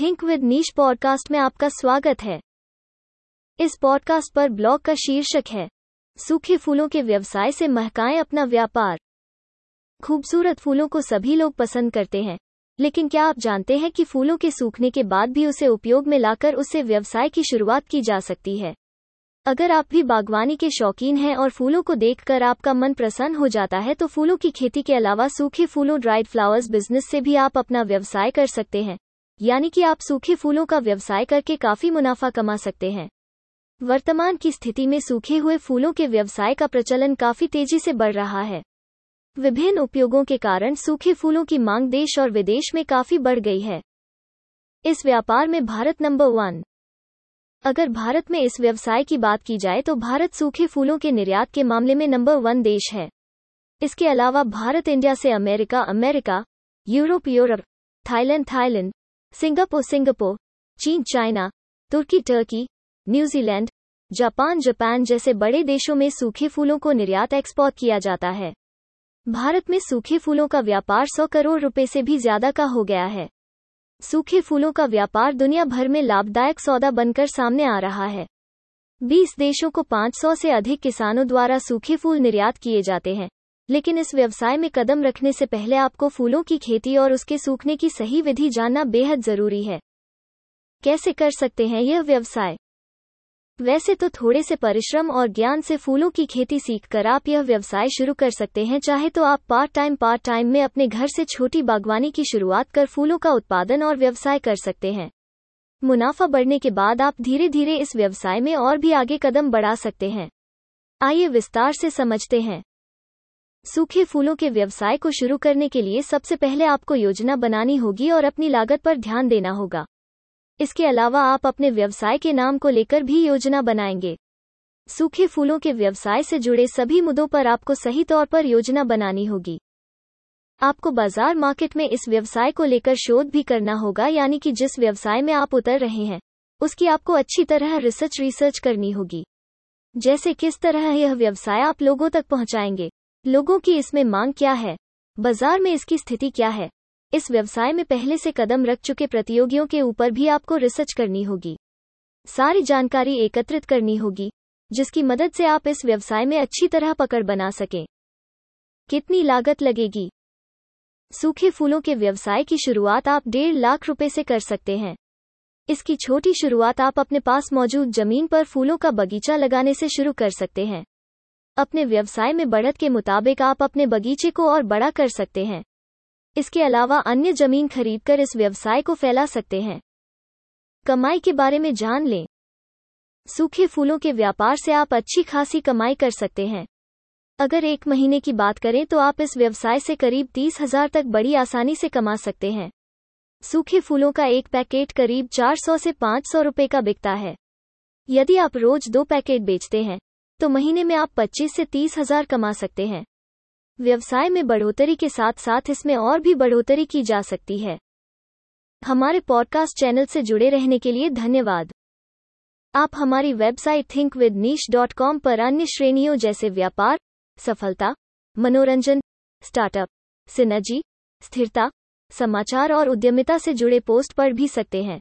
Think with niche podcast में आपका स्वागत है। इस पॉडकास्ट पर ब्लॉग का शीर्षक है, सूखे फूलों के व्यवसाय से महकाएँ अपना व्यापार। खूबसूरत फूलों को सभी लोग पसंद करते हैं, लेकिन क्या आप जानते हैं कि फूलों के सूखने के बाद भी उसे उपयोग में लाकर उससे व्यवसाय की शुरुआत की जा सकती है? अगर आप भी बागवानी के शौकीन हैं और फूलों को देखकर आपका मन प्रसन्न हो जाता है तो फूलों की खेती के अलावा सूखे फूलों ड्राइड फ्लावर्स बिज़नेस से भी आप अपना व्यवसाय कर सकते हैं। यानी कि आप सूखे फूलों का व्यवसाय करके काफ़ी मुनाफा कमा सकते हैं। वर्तमान की स्थिति में सूखे हुए फूलों के व्यवसाय का प्रचलन काफ़ी तेज़ी से बढ़ रहा है। विभिन्न उपयोगों के कारण सूखे फूलों की मांग देश और विदेश में काफ़ी बढ़ गई है। इस व्यापार में भारत नंबर वन। अगर भारत में इस व्यवसाय की बात की जाए तो भारत सूखे फूलों के निर्यात के मामले में नंबर वन देश है। इसके अलावा भारत, इंडिया से America America, Europe Europe, Thailand Thailand Singapore Singapore, चीन, चाइना, तुर्की, Turkey New Zealand Japan Japan जैसे बड़े देशों में सूखे फूलों को निर्यात एक्सपोर्ट किया जाता है। भारत में सूखे फूलों का व्यापार 100 करोड़ रुपए से भी ज़्यादा का हो गया है। सूखे फूलों का व्यापार दुनिया भर में लाभदायक सौदा बनकर सामने आ रहा है। 20 देशों को 500 से अधिक किसानों द्वारा सूखे फूल निर्यात किए जाते हैं। लेकिन इस व्यवसाय में कदम रखने से पहले आपको फूलों की खेती और उसके सूखने की सही विधि जानना बेहद ज़रूरी है। कैसे कर सकते हैं यह व्यवसाय? वैसे तो थोड़े से परिश्रम और ज्ञान से फूलों की खेती सीखकर आप यह व्यवसाय शुरू कर सकते हैं। चाहे तो आप पार्ट टाइम पार्ट टाइम में अपने घर से छोटी बागवानी की शुरुआत कर फूलों का उत्पादन और व्यवसाय कर सकते हैं। मुनाफा बढ़ने के बाद आप धीरे धीरे इस व्यवसाय में और भी आगे कदम बढ़ा सकते हैं। आइए विस्तार से समझते हैं। सूखे फूलों के व्यवसाय को शुरू करने के लिए सबसे पहले आपको योजना बनानी होगी और अपनी लागत पर ध्यान देना होगा। इसके अलावा आप अपने व्यवसाय के नाम को लेकर भी योजना बनाएँगे। सूखे फूलों के व्यवसाय से जुड़े सभी मुद्दों पर आपको सही तौर पर योजना बनानी होगी। आपको बाज़ार मार्केट में इस व्यवसाय को लेकर शोध भी करना होगा, यानी कि जिस व्यवसाय में आप उतर रहे हैं, उसकी आपको अच्छी तरह रिसर्च रिसर्च करनी होगी। जैसे किस तरह यह व्यवसाय आप लोगों तक पहुंचाएँगे। लोगों की इसमें मांग क्या है? बाज़ार में इसकी स्थिति क्या है? इस व्यवसाय में पहले से कदम रख चुके प्रतियोगियों के ऊपर भी आपको रिसर्च करनी होगी। सारी जानकारी एकत्रित करनी होगी, जिसकी मदद से आप इस व्यवसाय में अच्छी तरह पकड़ बना सकें। कितनी लागत लगेगी? सूखे फूलों के व्यवसाय की शुरुआत आप डेढ़ लाख रुपए से कर सकते हैं। इसकी छोटी शुरुआत आप अपने पास मौजूद ज़मीन पर फूलों का बगीचा लगाने से शुरू कर सकते हैं। अपने व्यवसाय में बढ़त के मुताबिक आप अपने बगीचे को और बड़ा कर सकते हैं। इसके अलावा अन्य ज़मीन खरीदकर इस व्यवसाय को फैला सकते हैं। कमाई के बारे में जान लें। सूखे फूलों के व्यापार से आप अच्छी खासी कमाई कर सकते हैं। अगर एक महीने की बात करें तो आप इस व्यवसाय से करीब तीस हज़ार तक बड़ी आसानी से कमा सकते हैं। सूखे फूलों का एक पैकेट करीब 400 से 500 रुपए का बिकता है। यदि आप रोज दो पैकेट बेचते हैं तो महीने में आप 25 से तीस हज़ार कमा सकते हैं। व्यवसाय में बढ़ोतरी के साथ साथ इसमें और भी बढ़ोतरी की जा सकती है। हमारे पॉडकास्ट चैनल से जुड़े रहने के लिए धन्यवाद। आप हमारी website think with niche dot com पर अन्य श्रेणियों जैसे व्यापार, सफलता, मनोरंजन स्टार्टअप सिनर्जी स्थिरता, समाचार और उद्यमिता से जुड़े पोस्ट पढ़ भी सकते हैं।